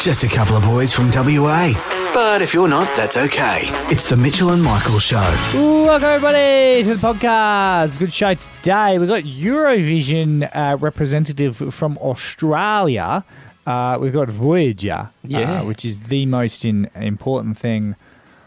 Just a couple of boys from WA. But if you're not, that's okay. It's the Mitchell and Michael Show. Welcome, everybody, to the podcast. Good show today. We've got Eurovision uh, representative from Australia. Uh, we've got Voyager, Yeah. uh, which is the most in, important thing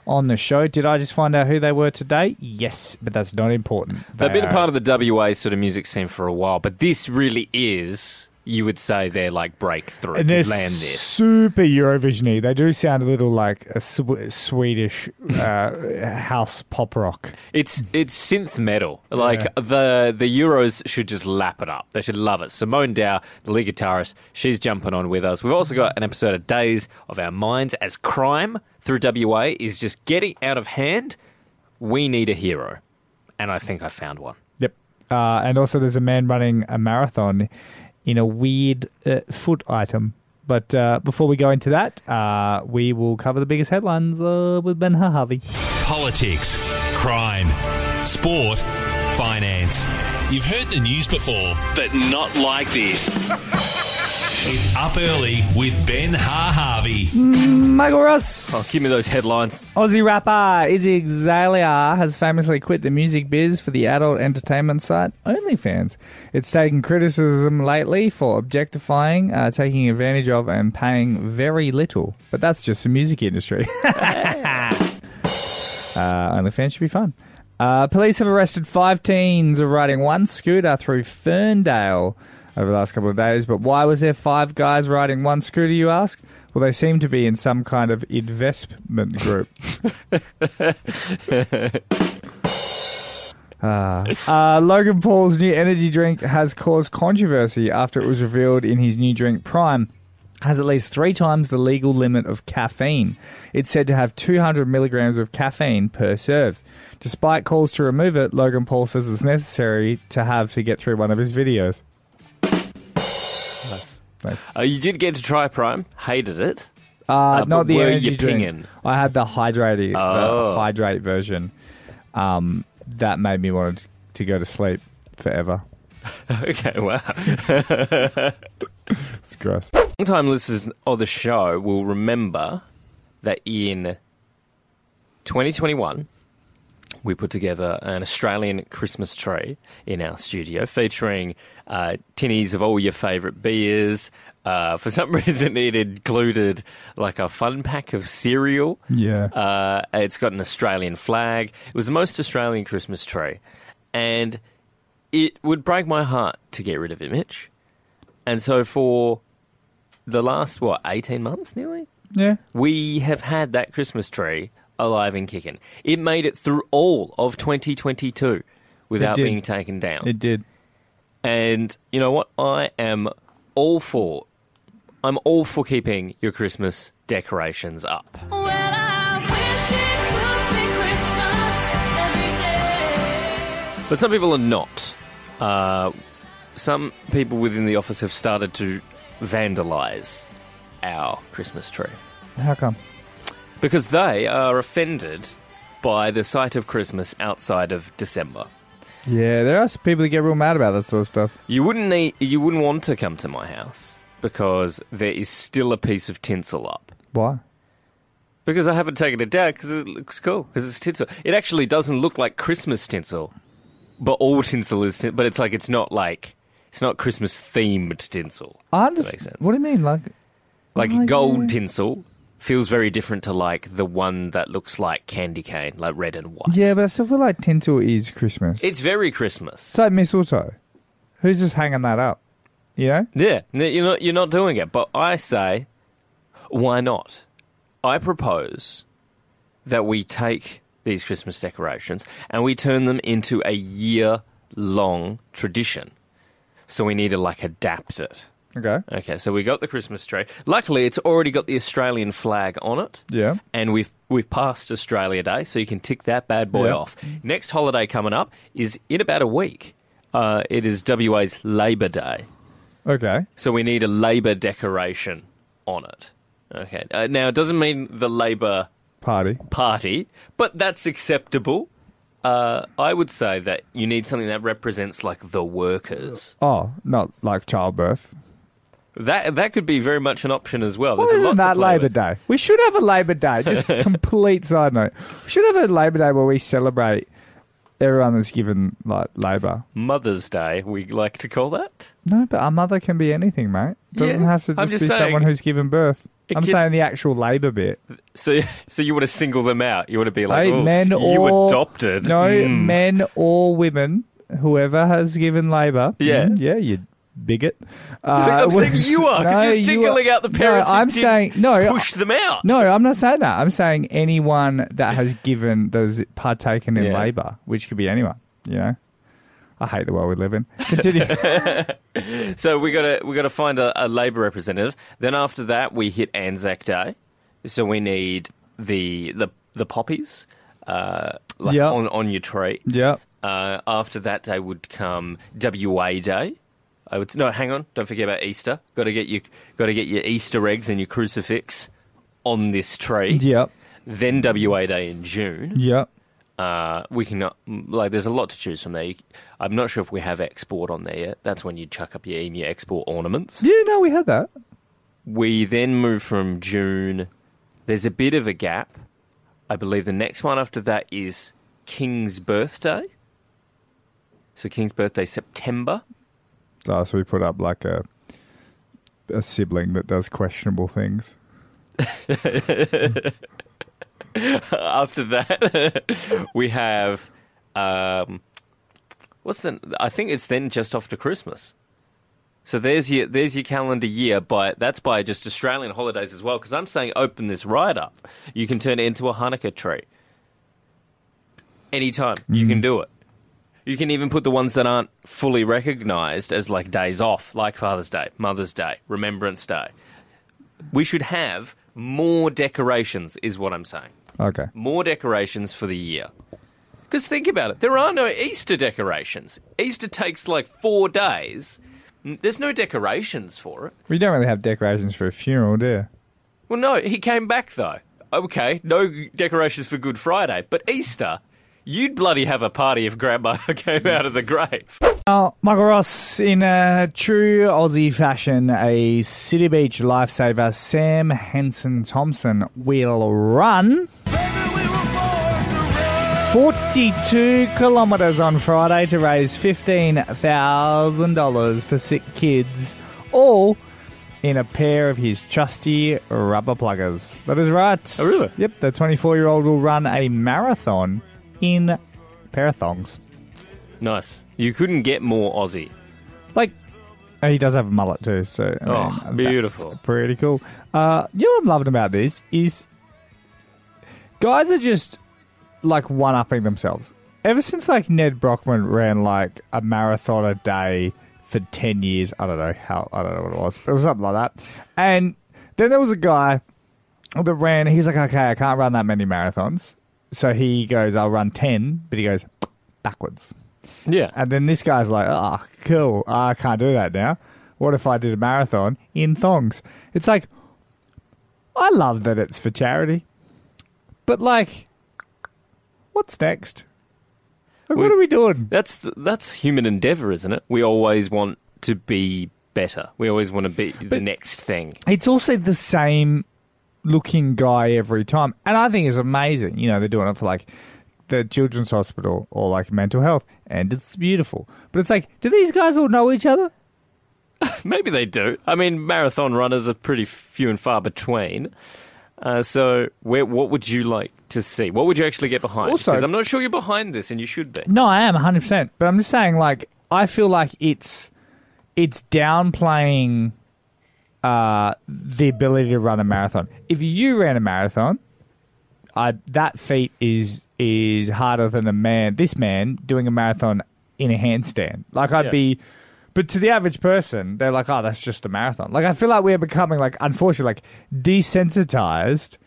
on the show. Did I just find out who they were today? Yes, but that's not important. They've been a part of the WA sort of music scene for a while, but this really is, you would say, they're like breakthrough And to they're land this. super Eurovision-y. They do sound a little like a Sw- Swedish uh, house pop rock. It's it's synth metal. Like the the Euros should just lap it up. They should love it. Simone Dow, the lead guitarist, she's jumping on with us. We've also got an episode of Days of Our Minds as crime through WA is just getting out of hand. We need a hero, and I think I found one. Yep. Uh, and also, there's a man running a marathon in a weird uh, foot item. But uh, before we go into that, uh, we will cover the biggest headlines uh, with Ben Harvey. Politics, crime, sport, finance. You've heard the news before, but not like this. It's up early with Ben Ha Harvey. Michael Ross. Oh, give me those headlines. Aussie rapper Iggy Azalea has famously quit the music biz for the adult entertainment site OnlyFans. It's taken criticism lately for objectifying, uh, taking advantage of, and paying very little. But that's just the music industry. Uh, OnlyFans should be fun. Uh, police have arrested five teens of riding one scooter through Ferndale over the last couple of days. But why was there five guys riding one scooter, you ask? Well, they seem to be in some kind of investment group. Uh, uh, Logan Paul's new energy drink has caused controversy after it was revealed in his new drink Prime has at least three times the legal limit of caffeine. It's said to have 200 milligrams of caffeine per serve. Despite calls to remove it, Logan Paul says it's necessary to have to get through one of his videos. Thanks. Uh, you did get to try Prime. Hated it. Uh, Uh, not the energy drink. pinging? I had the hydrated, Oh. the hydrate version. Um, that made me want to go to sleep forever. Okay, wow. It's gross. Long-time listeners of the show will remember that in 2021, we put together an Australian Christmas tree in our studio featuring uh, tinnies of all your favourite beers. Uh, for some reason, it included like a fun pack of cereal. Yeah. Uh, it's got an Australian flag. It was the most Australian Christmas tree. And it would break my heart to get rid of it, Mitch. And so for the last, what, 18 months nearly? Yeah. We have had that Christmas tree alive and kicking. It made it through all of 2022 without being taken down. It did. And you know what? I am all for. I'm all for keeping your Christmas decorations up. Well, I wish it could be Christmas every day. But some people are not. Uh, some people within the office have started to vandalise our Christmas tree How come? because they are offended by the sight of Christmas outside of December. Yeah, there are some people that get real mad about that sort of stuff. You wouldn't need, you wouldn't want to come to my house because there is still a piece of tinsel up. Why? Because I haven't taken it down because it looks cool because it's tinsel. It actually doesn't look like Christmas tinsel, but all tinsel is. Tin- but it's like it's not like it's not Christmas themed tinsel. I understand. What do you mean? Like, Like Oh, gold yeah. tinsel feels very different to like the one that looks like candy cane, like red and white. yeah, but I still feel like tinsel is Christmas. it's very Christmas. It's like mistletoe. Who's just hanging that up? You know? Yeah, you're not you're not doing it, but I say, why not? I propose that we take these Christmas decorations and we turn them into a year long tradition. So we need to like adapt it. Okay. Okay, so we got the Christmas tree. Luckily, it's already got the Australian flag on it. Yeah. And we've we've passed Australia Day, so you can tick that bad boy Yeah. off. Next holiday coming up is in about a week. Uh, it is WA's Labor Day. Okay. So we need a Labour decoration on it. Okay. Uh, now, it doesn't mean the Labour Party. Party, but that's acceptable. Uh, I would say that you need something that represents like the workers. Oh, not like childbirth. That that could be very much an option as well. Why There's a lot isn't that Labor with. Day? We should have a Labor Day. Just a complete side note. We should have a Labor Day where we celebrate everyone that's given like Labor. Mother's Day, we like to call that. No, but our mother can be anything, mate. Doesn't Yeah, have to just, just be saying. someone who's given birth. I'm can- saying the actual Labor bit. So, so you want to single them out? You want to be like, Hey, oh, men you or adopted? No, Mm. men or women, whoever has given Labor. Yeah. Mm, yeah, you bigot. Uh, I'm saying you are because No, you're singling are- out the parents. No, I'm saying no. Push them out. No, I'm not saying that. I'm saying anyone that has given, that has partaken in Yeah. labour, which could be anyone. You know, I hate the world we live in. Continue. So we got to we got to find a, a Labor representative. Then after that, we hit Anzac Day. So we need the the the poppies, uh, like Yep. on on your tree. yep. Uh, after that day would come WA Day. I would no, hang on, don't forget about Easter. Got to get you got to get your Easter eggs and your crucifix on this tree. Yep. Then WA Day in June. Yep. Uh, we can uh, like there's a lot to choose from there. I'm not sure if we have export on there yet. That's when you chuck up your emu export ornaments. Yeah, no, we had that. We then move from June. There's a bit of a gap. I believe the next one after that is King's birthday. So King's birthday September. So we put up like a a sibling that does questionable things. after that, we have um, what's the? I think it's then just after Christmas. So there's your there's your calendar year, but that's by just Australian holidays as well. Because I'm saying open this right up. You can turn it into a Hanukkah tree. Anytime you can do it. You can even put the ones that aren't fully recognised as like days off, like Father's Day, Mother's Day, Remembrance Day. We should have more decorations, is what I'm saying Okay. more decorations for the year. Because think about it, there are no Easter decorations. Easter takes like four days. There's no decorations for it. We don't really have decorations for a funeral, do you? Well, no, he came back though. Okay, no decorations for Good Friday, but Easter, you'd bloody have a party if Grandma came out of the grave. Now, Michael Ross, in a true Aussie fashion, a City Beach lifesaver, Sam Henson Thompson, will run 42 kilometres on Friday to raise $15,000 for sick kids, all in a pair of his trusty rubber pluggers. That is right. Oh, really? Yep, the 24 year old will run a marathon in a pair of thongs. Nice. You couldn't get more Aussie. Like, oh, he does have a mullet too, so I Oh, mean, beautiful. that's pretty cool. Uh, you know what I'm loving about this is guys are just like one upping themselves. Ever since like Nedd Brockmann ran like a marathon a day for ten years, I don't know how I don't know what it was, but it was something like that. And then there was a guy that ran. He's like, okay, I can't run that many marathons, so he goes, I'll run ten, but he goes backwards. Yeah. And then this guy's like, oh, cool. Ah, I can't do that now. What if I did a marathon in thongs? It's like, I love that it's for charity. But, like, what's next? Like, what are we doing? That's that's human endeavor, isn't it? We always want to be better. We always want to be the next thing. It's also the same looking guy every time. And I think it's amazing. You know, they're doing it for, like, the children's hospital or, like, mental health. And it's beautiful. But it's like, do these guys all know each other? Maybe they do. I mean, marathon runners are pretty few and far between. Uh, so, where, what would you like to see? What would you actually get behind? Also- Because I'm not sure you're behind this, and you should be. No, I am 100%. But I'm just saying, like, I feel like it's it's downplaying uh, the ability to run a marathon. If you ran a marathon, I, that feat is is harder than a man, this man, doing a marathon in a handstand. Like, I'd Yeah. be. But to the average person, they're like, oh, that's just a marathon. Like, I feel like we're becoming, like, unfortunately, like, desensitized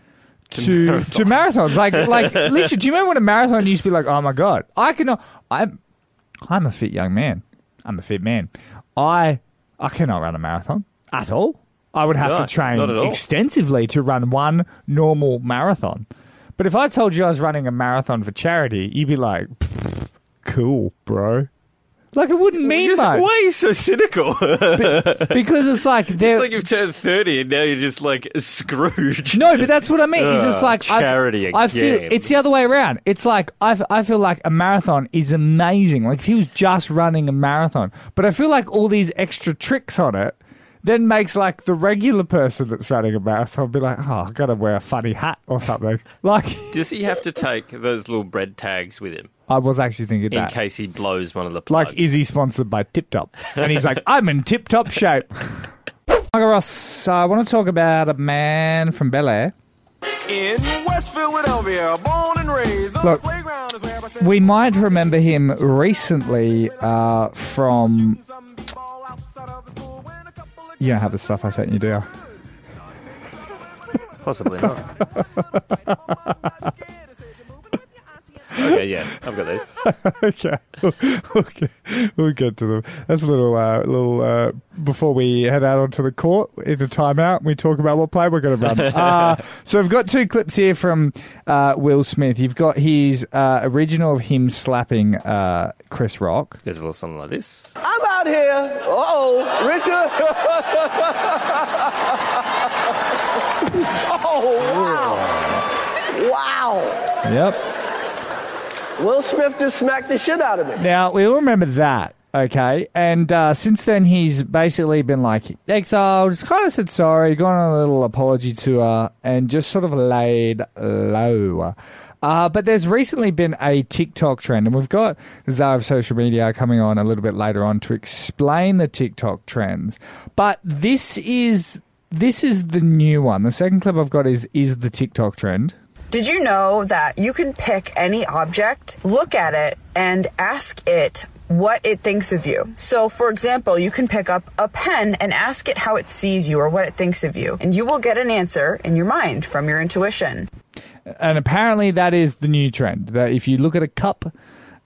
to to marathons. Like like literally, do you remember when a marathon used to be like, oh my god, I cannot. I'm I'm a fit young man. I'm a fit man. I I cannot run a marathon at all. I would have No, to train not at all. extensively to run one normal marathon. But if I told you I was running a marathon for charity, you'd be like, cool, bro. Like it wouldn't mean Just- much Why are you so cynical? because it's like they're it's like you've turned 30 and now you're just like Scrooge. No, but that's what I mean. It's just Ugh, like I've- charity I feel again. it's the other way around. It's like I feel like a marathon is amazing. Like if he was just running a marathon, but I feel like all these extra tricks on it then makes like the regular person that's running a marathon be like, oh, I got to wear a funny hat or something. Like Does he have to take those little bread tags with him I was actually thinking that in that. case he blows one of the plugs? Like, is he sponsored by Tip Top? And he's like, I'm in tip top shape. Margaret Ross, I want to talk about a man from Bel Air. In West Philadelphia, born and raised on Look, the playground is where I We might remember him recently uh, from. You don't have the stuff I sent you, do you? Possibly not. okay, yeah, I've got these. okay, okay, we'll get to them. That's a little, uh, little. Uh, before we head out onto the court in into timeout, we talk about what play we're going to run. uh, so we've got two clips here from uh, Will Smith. You've got his uh, original of him slapping uh, Chris Rock. There's a little something like this. I'm out here. Uh-oh, Richard. oh, wow. Wow. Yep. Will Smith just smacked the shit out of me. Now we all remember that, okay? And uh, since then, he's basically been like exiled, just kind of said sorry, gone on a little apology tour, and just sort of laid low. Uh, but there's recently been a TikTok trend, and we've got the Czar of social media coming on a little bit later on to explain the TikTok trends. But this is this is the new one. The second clip I've got is is the TikTok trend. Did you know that you can pick any object, look at it, and ask it what it thinks of you? So, for example, you can pick up a pen and ask it how it sees you or what it thinks of you, and you will get an answer in your mind from your intuition. And apparently, that is the new trend. That if you look at a cup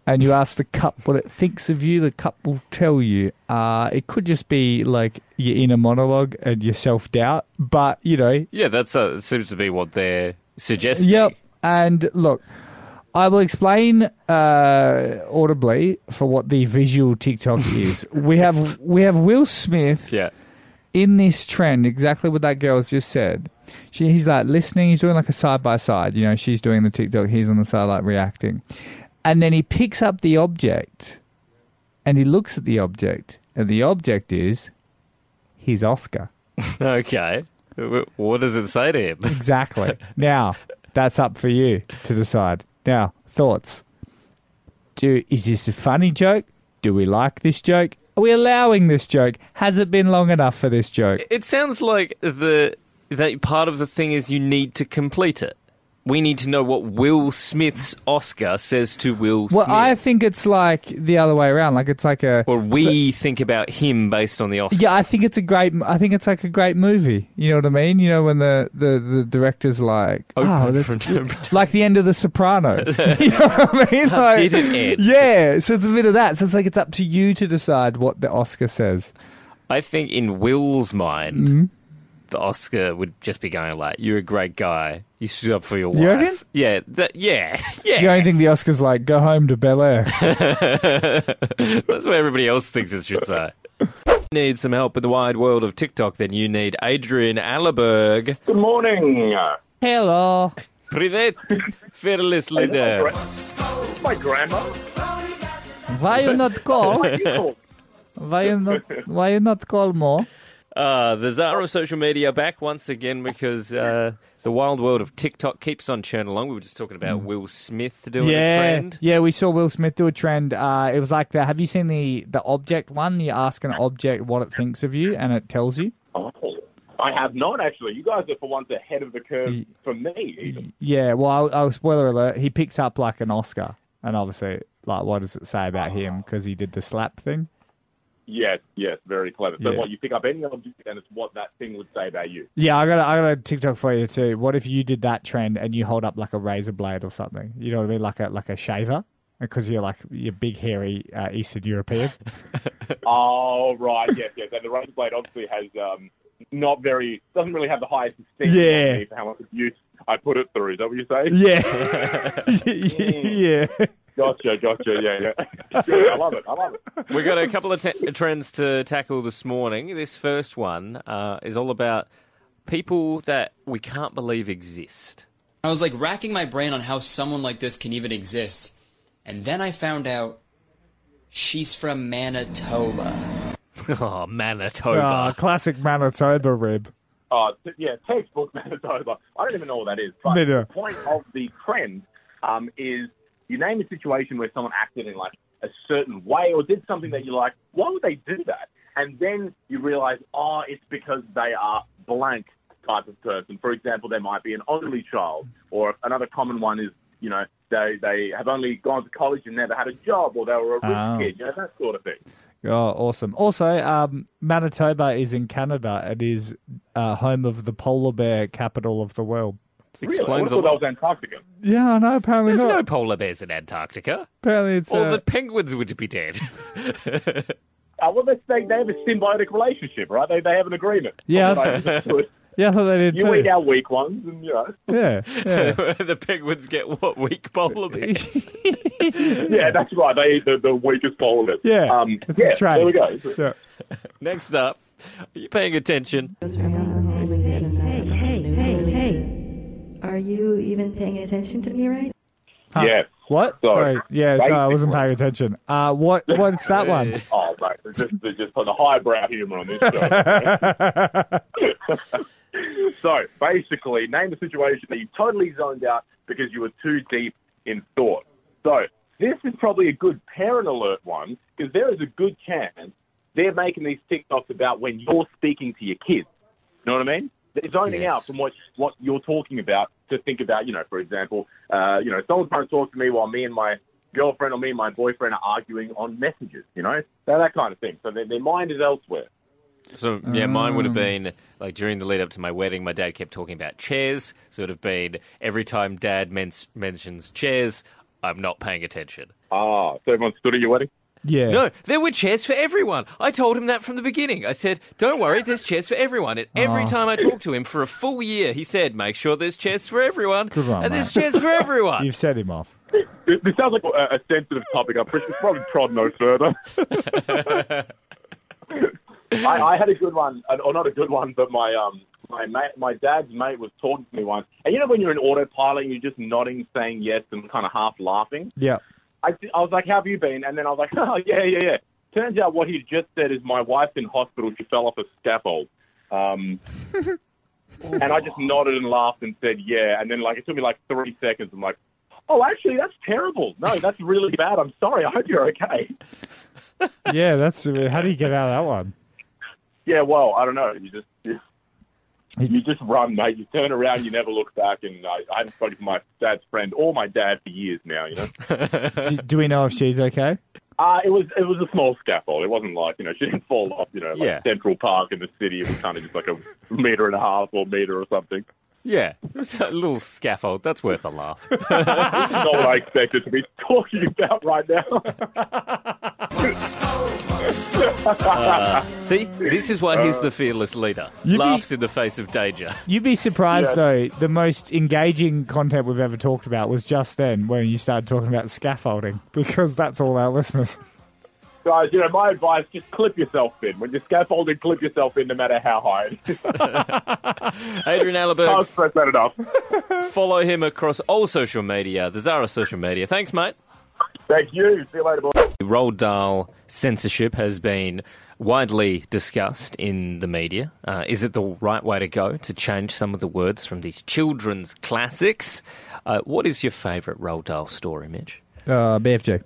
and you ask the cup what it thinks of you, the cup will tell you. Uh, it could just be like your inner monologue and your self doubt, but you know, Yeah, that's uh, seems to be what they're suggesting. Yep. And look, I will explain uh, audibly for what the visual TikTok is. We have we have Will Smith Yeah. in this trend, exactly what that girl's just said. She, he's like listening. He's doing like a side by side. You know, she's doing the TikTok. He's on the side like reacting, and then he picks up the object, and he looks at the object, and the object is his Oscar. Okay. W- What does it say to him? Exactly. now, that's up for you to decide. Now, thoughts. Do is this a funny joke? Do we like this joke? Are we allowing this joke? Has it been long enough for this joke? It sounds like the that part of the thing is you need to complete it. We need to know what Will Smith's Oscar says to Will Well, Smith. I think it's like the other way around. Like it's like a or we think about him based on the Oscar. yeah. I think it's a great. I think it's like a great movie. You know what I mean? You know when the the, the director's like, Open oh, that's like the end of The Sopranos. you know what I mean? Like, Did it end? Yeah. So it's a bit of that. So it's like it's up to you to decide what the Oscar says. I think in Will's mind, Mm-hmm. The Oscar would just be going like, "You're a great guy. You stood up for your You wife." reckon? Yeah, that, yeah, yeah. You don't think the Oscar's like go home to Bel Air? That's what everybody else thinks it should say. Need some help with the wide world of TikTok? Then you need Adrian Allerberg. Good morning. Hello. Privet, fearless leader. my grandma. Why you not call? Why you not? Why you not call more? Uh, the czar of social media back once again because uh, the wild world of TikTok keeps on churning along. We were just talking about Will Smith doing a Mm. Trend. yeah. We saw Will Smith do a trend. Uh, it was like that. Have you seen the the object one? You ask an object what it thinks of you, and it tells you. Oh, I have not actually. You guys are for once ahead of the curve Ye- for me. Even. Yeah. Well, I'll, I'll spoiler alert. He picks up like an Oscar, and obviously, like, what does it say about him? Because he did the slap thing. Yes, yes, very clever. So Yeah. what? You pick up any object and it's what that thing would say about you. Yeah, I got a, I got a TikTok for you too. What if you did that trend and you hold up like a razor blade or something? You know what I mean, like a like a shaver, because you're like you're big hairy uh, Eastern European. Oh right, yes, yes. And the razor blade obviously has um, not very doesn't really have the highest esteem Yeah. for how much abuse I put it through. Is that what you say? Yeah. yeah. Gotcha, gotcha. Yeah, yeah. Good, I love it. I love it. We've got a couple of t- trends to tackle this morning. This first one uh, is all about people that we can't believe exist. I was like racking my brain on how someone like this can even exist. And then I found out she's from Manitoba. oh, Manitoba. Ah, classic Manitoba rib. Uh, t- yeah, textbook Manitoba. I don't even know what that is. But Neither. the point of the trend um, is you name a situation where someone acted in like a certain way or did something that you're like, why would they do that? And then you realize, oh, it's because they are blank type of person. For example, there might be an only child, or another common one is, you know, they they have only gone to college and never had a job, or they were a rich Oh. kid, you know, that sort of thing. Oh, awesome. Also, um, Manitoba is in Canada. It is uh, home of the polar bear capital of the world. Really? I would Explains have a thought that was Antarctica. Yeah, I know. Apparently There's not. no polar bears in Antarctica. Apparently it's. Or uh, the penguins would be dead. Uh, well, they, they, they have a symbiotic relationship, right? They, they have an agreement. Yeah. Yeah, I thought they did you too. eat our weak ones, and you know. Yeah, yeah. the penguins get what weak polar bears. Yeah, that's right. They eat the, the weakest polar bears. Yeah, um, it's a yeah. trade. There we go. Yeah. Next up, are you paying attention? Hey, hey, hey, hey. Are you even paying attention to me right? Huh. Yes. What? So, sorry. Yeah, sorry, I wasn't paying attention. Uh, what? What's that one? Oh, mate, they're just, they're just putting a highbrow humour on this show. so, basically, name a situation that you totally zoned out because you were too deep in thought. So, this is probably a good parent alert one because there is a good chance they're making these TikToks about when you're speaking to your kids. You know what I mean? They're zoning Yes. out from what what you're talking about to think about. You know, for example, uh, you know, someone's trying to talk to me while me and my girlfriend or me and my boyfriend are arguing on messages. You know, that, that kind of thing. So their, their mind is elsewhere. So yeah, mine would have been like during the lead up to my wedding. My dad kept talking about chairs, so it would have been every time dad men- mentions chairs, I'm not paying attention. Ah, so everyone stood at your wedding. Yeah. No, there were chairs for everyone. I told him that from the beginning. I said, "Don't worry, there's chairs for everyone." And every Oh. time I talked to him for a full year, he said, "Make sure there's chairs for everyone." Good one, and there's mate. chairs for everyone. You've set him off. This, this sounds like a, a sensitive topic. I'm pretty probably prod no further. I, I had a good one, uh, or not a good one, but my um my mate, my dad's mate was talking to me once, and you know when you're in autopilot and you're just nodding, saying yes, and kind of half laughing. Yeah. I, I was like, "How have you been?" And then I was like, "Oh yeah, yeah, yeah." Turns out what he just said is my wife's in hospital. She fell off a scaffold. Um, and I just nodded and laughed and said, "Yeah." And then like it took me like three seconds. I'm like, "Oh, actually, that's terrible. No, that's really bad. I'm sorry. I hope you're okay." Yeah, that's. How do you get out of that one? Yeah, well, I don't know. You just you, you just run, mate. You turn around, you never look back. And I, I haven't spoken to my dad's friend or my dad for years now. You know. do, do we know if she's okay? Uh, it was it was a small scaffold. It wasn't like you know she didn't fall off you know like Yeah. Central Park in the city. It was kind of just like a meter and a half or meter or something. yeah, it was a little scaffold. That's worth a laugh. This is not what I expected to be talking about right now. Uh, see, this is why he's the fearless leader. You be- Laughs in the face of danger. You'd be surprised Yeah. though. The most engaging content we've ever talked about was just then when you started talking about scaffolding, because that's all our listeners. Guys, you know my advice: just clip yourself in when you're scaffolding. Clip yourself in, no matter how high. it is. Adrian Can't Allenberg, stress that enough. follow him across all social media, the Zara social media. Thanks, mate. Thank you. See you later, boys. Roald Dahl censorship has been widely discussed in the media. Uh, is it the right way to go to change some of the words from these children's classics? Uh, what is your favourite Roald Dahl story, Mitch? Uh, BFG.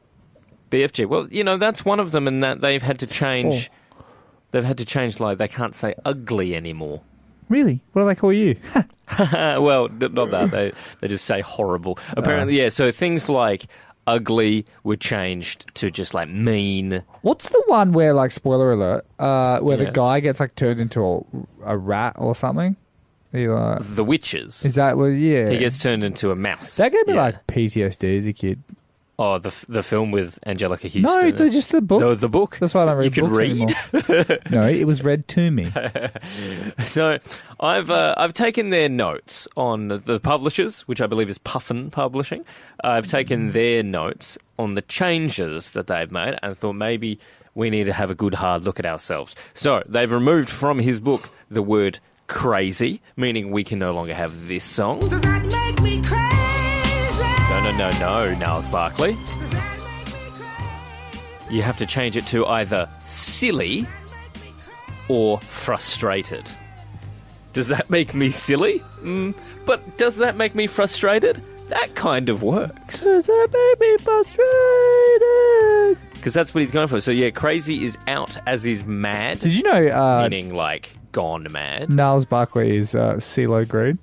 BFG. Well, you know that's one of them, in that they've had to change. Oh. They've had to change like they can't say ugly anymore. Really? What do they call you? well, not that they they just say horrible. Apparently, yeah. So things like ugly were changed to just like mean. What's the one where, like, spoiler alert, uh, where Yeah. the guy gets like turned into a, a rat or something? He, uh, The witches. is that what? Yeah. He gets turned into a mouse. that gave me Yeah. like PTSD as a kid. Oh, the the film with Anjelica Huston. No, they're just the book. No, the book. That's why I don't read You can books read. anymore. no, it was read to me. So I've uh, I've taken their notes on the, the publishers, which I believe is Puffin Publishing. I've taken their notes on the changes that they've made, and thought maybe we need to have a good hard look at ourselves. So they've removed from his book the word crazy, meaning we can no longer have this song. No, no, Gnarls Barkley. You have to change it to either silly or frustrated. Does that make me silly? Mm, but does that make me frustrated? That kind of works. Does that make me frustrated? Because that's what he's going for. So, yeah, crazy is out as is mad. Did you know uh, Meaning, like, gone mad. Gnarls Barkley is uh, CeeLo Green?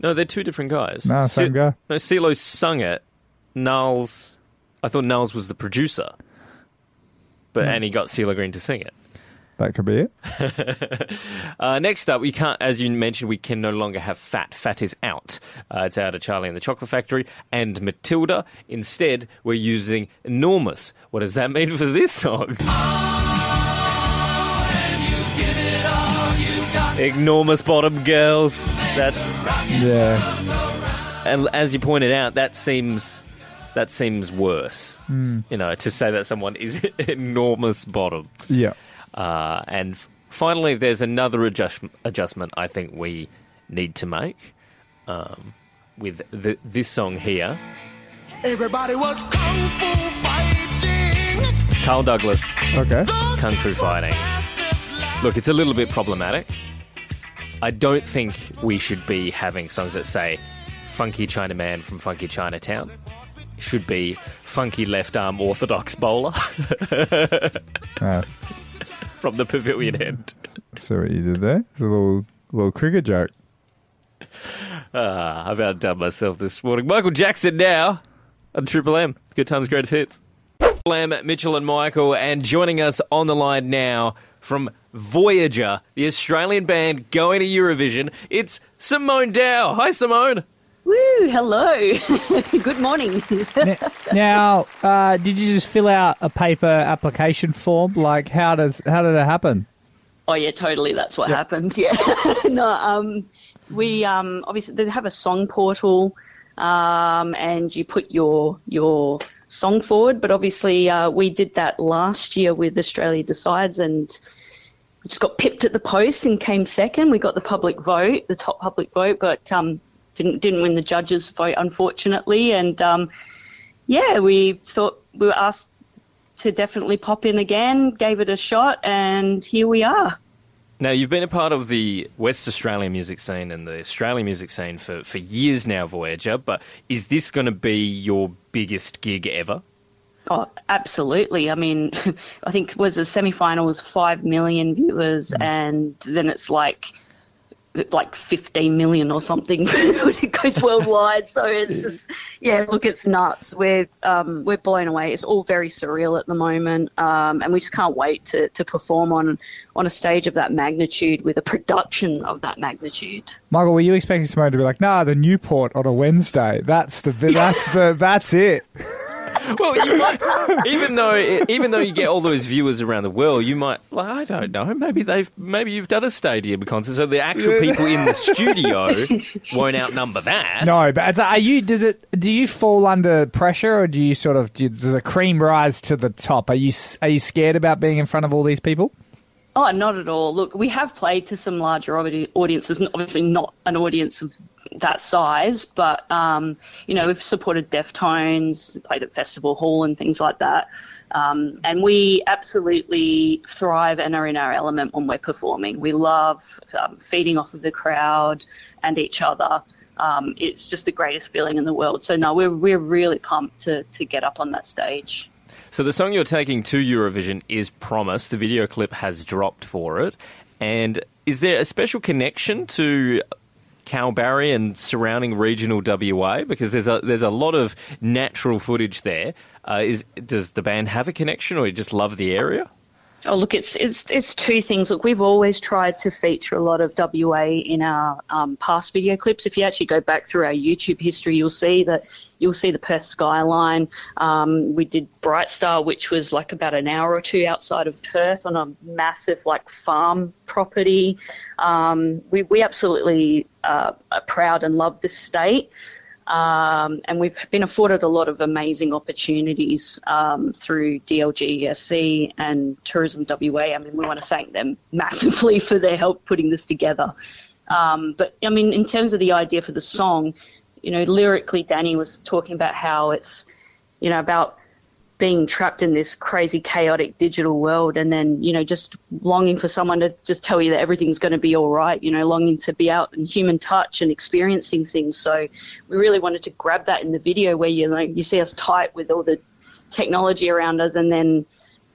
No, they're two different guys. No, same guy. No, CeeLo sung it. Gnarls, I thought Gnarls was the producer. But, Hmm. and he got CeeLo Green to sing it. That could be it. Uh, next up, we can't, as you mentioned, we can no longer have fat. Fat is out. Uh, it's out of Charlie and the Chocolate Factory and Matilda. Instead, we're using enormous. What does that mean for this song? Enormous bottom girls. That Yeah. and as you pointed out, that seems that seems worse. Mm. You know, to say that someone is enormous bottom. Yeah. Uh, and f- finally, there's another adjust- adjustment I think we need to make um, with the, this song here. Everybody was kung fu fighting. Carl Douglas, Okay. Kung Fu Fighting. Look, it's a little bit problematic. I don't think we should be having songs that say Funky Chinaman from Funky Chinatown. Should be Funky Left Arm Orthodox Bowler Uh, from the Pavilion End. see what you did there? It's a little little cricket joke. Ah, I've outdone myself this morning. Michael Jackson now on Triple M. Good times, greatest hits. Triple Mitchell and Michael, and joining us on the line now from Voyager, the Australian band going to Eurovision, it's Simone Dow. Hi, Simone. Woo, hello. Good morning. Now, uh, did you just fill out a paper application form? Like, how does how did it happen? oh yeah, totally. That's what happened. Yeah. no, um, we um, obviously they have a song portal, um, and you put your your song forward. But obviously, uh, we did that last year with Australia Decides, and we just got pipped at the post and came second. We got the public vote, the top public vote, but um, didn't didn't win the judges' vote, unfortunately. And um, yeah, we thought we were asked to definitely pop in again, gave it a shot, and here we are. Now, you've been a part of the West Australian music scene and the Australian music scene for, for years now, Voyager, but is this going to be your biggest gig ever? Oh, absolutely. I mean, I think was the semi-final was five million viewers, mm-hmm. and then it's like like 15 million or something when it goes worldwide. So it's just, yeah, look, it's nuts. We're um, we're blown away. It's all very surreal at the moment, um, and we just can't wait to, to perform on on a stage of that magnitude with a production of that magnitude. Michael, were you expecting Simone to be like, "Nah, the Newport on a Wednesday. That's the that's the that's it." well, you might, even though even though you get all those viewers around the world, you might like I don't know. Maybe they've maybe you've done a stadium concert, so the actual people in the studio won't outnumber that. No, but it's, are you? Does it? Do you fall under pressure, or do you sort of? Do, does a cream rise to the top? Are you are you scared about being in front of all these people? Oh, not at all. Look, we have played to some larger audi- audiences, obviously not an audience of that size, but, um, you know, we've supported Deftones, played at Festival Hall and things like that. Um, and we absolutely thrive and are in our element when we're performing. We love um, feeding off of the crowd and each other. Um, it's just the greatest feeling in the world. So, no, we're, we're really pumped to, to get up on that stage. So the song you're taking to Eurovision is Promise. The video clip has dropped for it. And is there a special connection to Kalbarri and surrounding regional WA? Because there's a there's a lot of natural footage there. Uh, is does the band have a connection, or you just love the area? Oh, look, it's it's it's two things. Look, we've always tried to feature a lot of WA in our um, past video clips. If you actually go back through our YouTube history, you'll see that you'll see the Perth skyline. Um, we did Bright Star, which was like about an hour or two outside of Perth on a massive like farm property. Um, we we absolutely uh, are proud and love this state. Um, and we've been afforded a lot of amazing opportunities um, through DLGSC and Tourism WA. I mean, we want to thank them massively for their help putting this together. Um, but I mean, in terms of the idea for the song, you know, lyrically, Danny was talking about how it's, you know, about being trapped in this crazy, chaotic digital world, and then you know, just longing for someone to just tell you that everything's going to be all right. You know, longing to be out in human touch and experiencing things. So, we really wanted to grab that in the video where you like you see us tight with all the technology around us, and then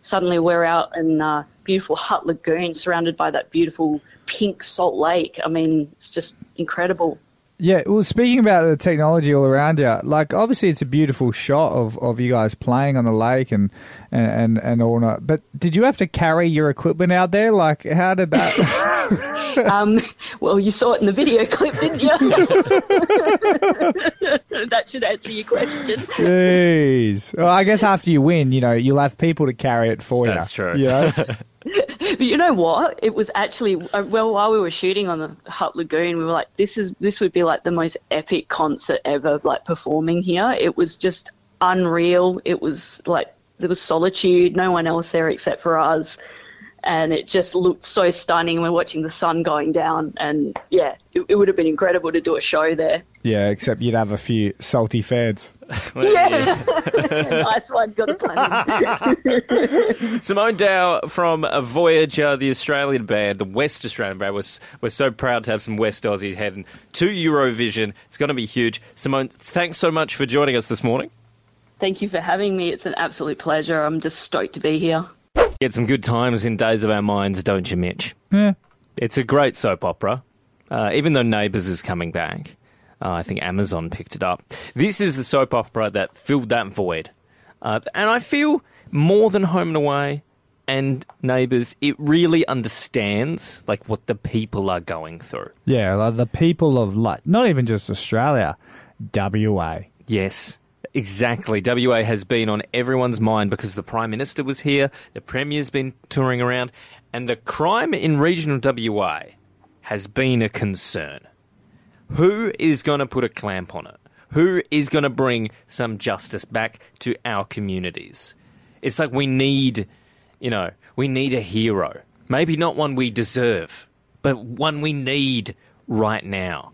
suddenly we're out in uh, beautiful Hutt Lagoon, surrounded by that beautiful pink salt lake. I mean, it's just incredible. Yeah, well, speaking about the technology all around you, like obviously it's a beautiful shot of, of you guys playing on the lake and and and, and all that. But did you have to carry your equipment out there? Like, how did that? um, well, you saw it in the video clip, didn't you? that should answer your question. Jeez. Well, I guess after you win, you know, you'll have people to carry it for you. That's true. You know? but you know what? It was actually uh, well while we were shooting on the Hutt Lagoon, we were like, "This is this would be like the most epic concert ever." Like performing here, it was just unreal. It was like there was solitude, no one else there except for us, and it just looked so stunning. We're watching the sun going down, and yeah, it, it would have been incredible to do a show there. yeah, except you'd have a few salty feds. Yeah, nice one, got a pun. in. Simone Dow from Voyager, the Australian band, the West Australian band. We're, we're so proud to have some West Aussies heading to Eurovision. It's going to be huge. Simone, thanks so much for joining us this morning. Thank you for having me. It's an absolute pleasure. I'm just stoked to be here. Get some good times in Days of Our Minds, don't you, Mitch? Yeah. It's a great soap opera. Uh, even though Neighbours is coming back, uh, I think Amazon picked it up. This is the soap opera that filled that void. Uh, and I feel more than Home and Away and Neighbours, it really understands like what the people are going through. Yeah, like the people of like not even just Australia, WA. Yes, exactly. WA has been on everyone's mind because the Prime Minister was here, the Premier's been touring around, and the crime in regional WA has been a concern. Who is going to put a clamp on it? Who is going to bring some justice back to our communities? It's like we need, you know, we need a hero. Maybe not one we deserve, but one we need right now.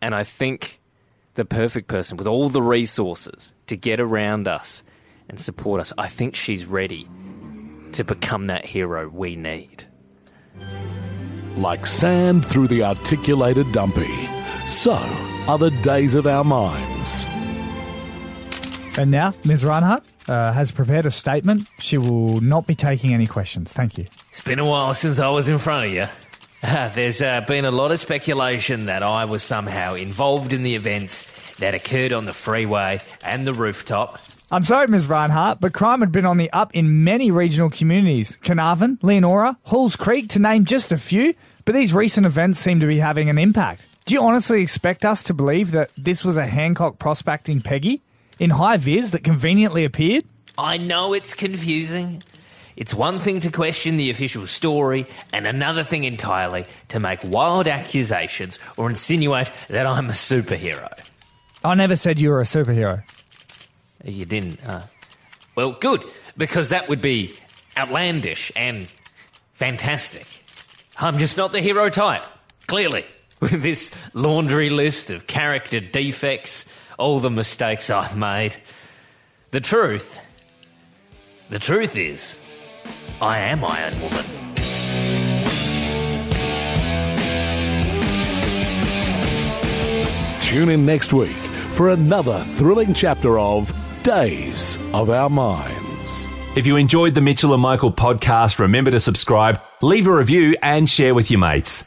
And I think the perfect person with all the resources to get around us and support us, I think she's ready to become that hero we need. Like sand through the articulated dumpy, so are the days of our minds. And now, Ms. Rinehart uh, has prepared a statement. She will not be taking any questions. Thank you. It's been a while since I was in front of you. There's uh, been a lot of speculation that I was somehow involved in the events that occurred on the freeway and the rooftop. I'm sorry, Ms. Rinehart, but crime had been on the up in many regional communities Carnarvon, Leonora, Halls Creek, to name just a few. But these recent events seem to be having an impact. Do you honestly expect us to believe that this was a Hancock prospecting Peggy in high vis that conveniently appeared? I know it's confusing. It's one thing to question the official story, and another thing entirely to make wild accusations or insinuate that I'm a superhero. I never said you were a superhero. You didn't, uh. Well, good, because that would be outlandish and fantastic. I'm just not the hero type, clearly. With this laundry list of character defects, all the mistakes I've made. The truth. The truth is, I am Iron Woman. Tune in next week for another thrilling chapter of Days of Our Minds. If you enjoyed the Mitchell and Michael podcast, remember to subscribe, leave a review, and share with your mates.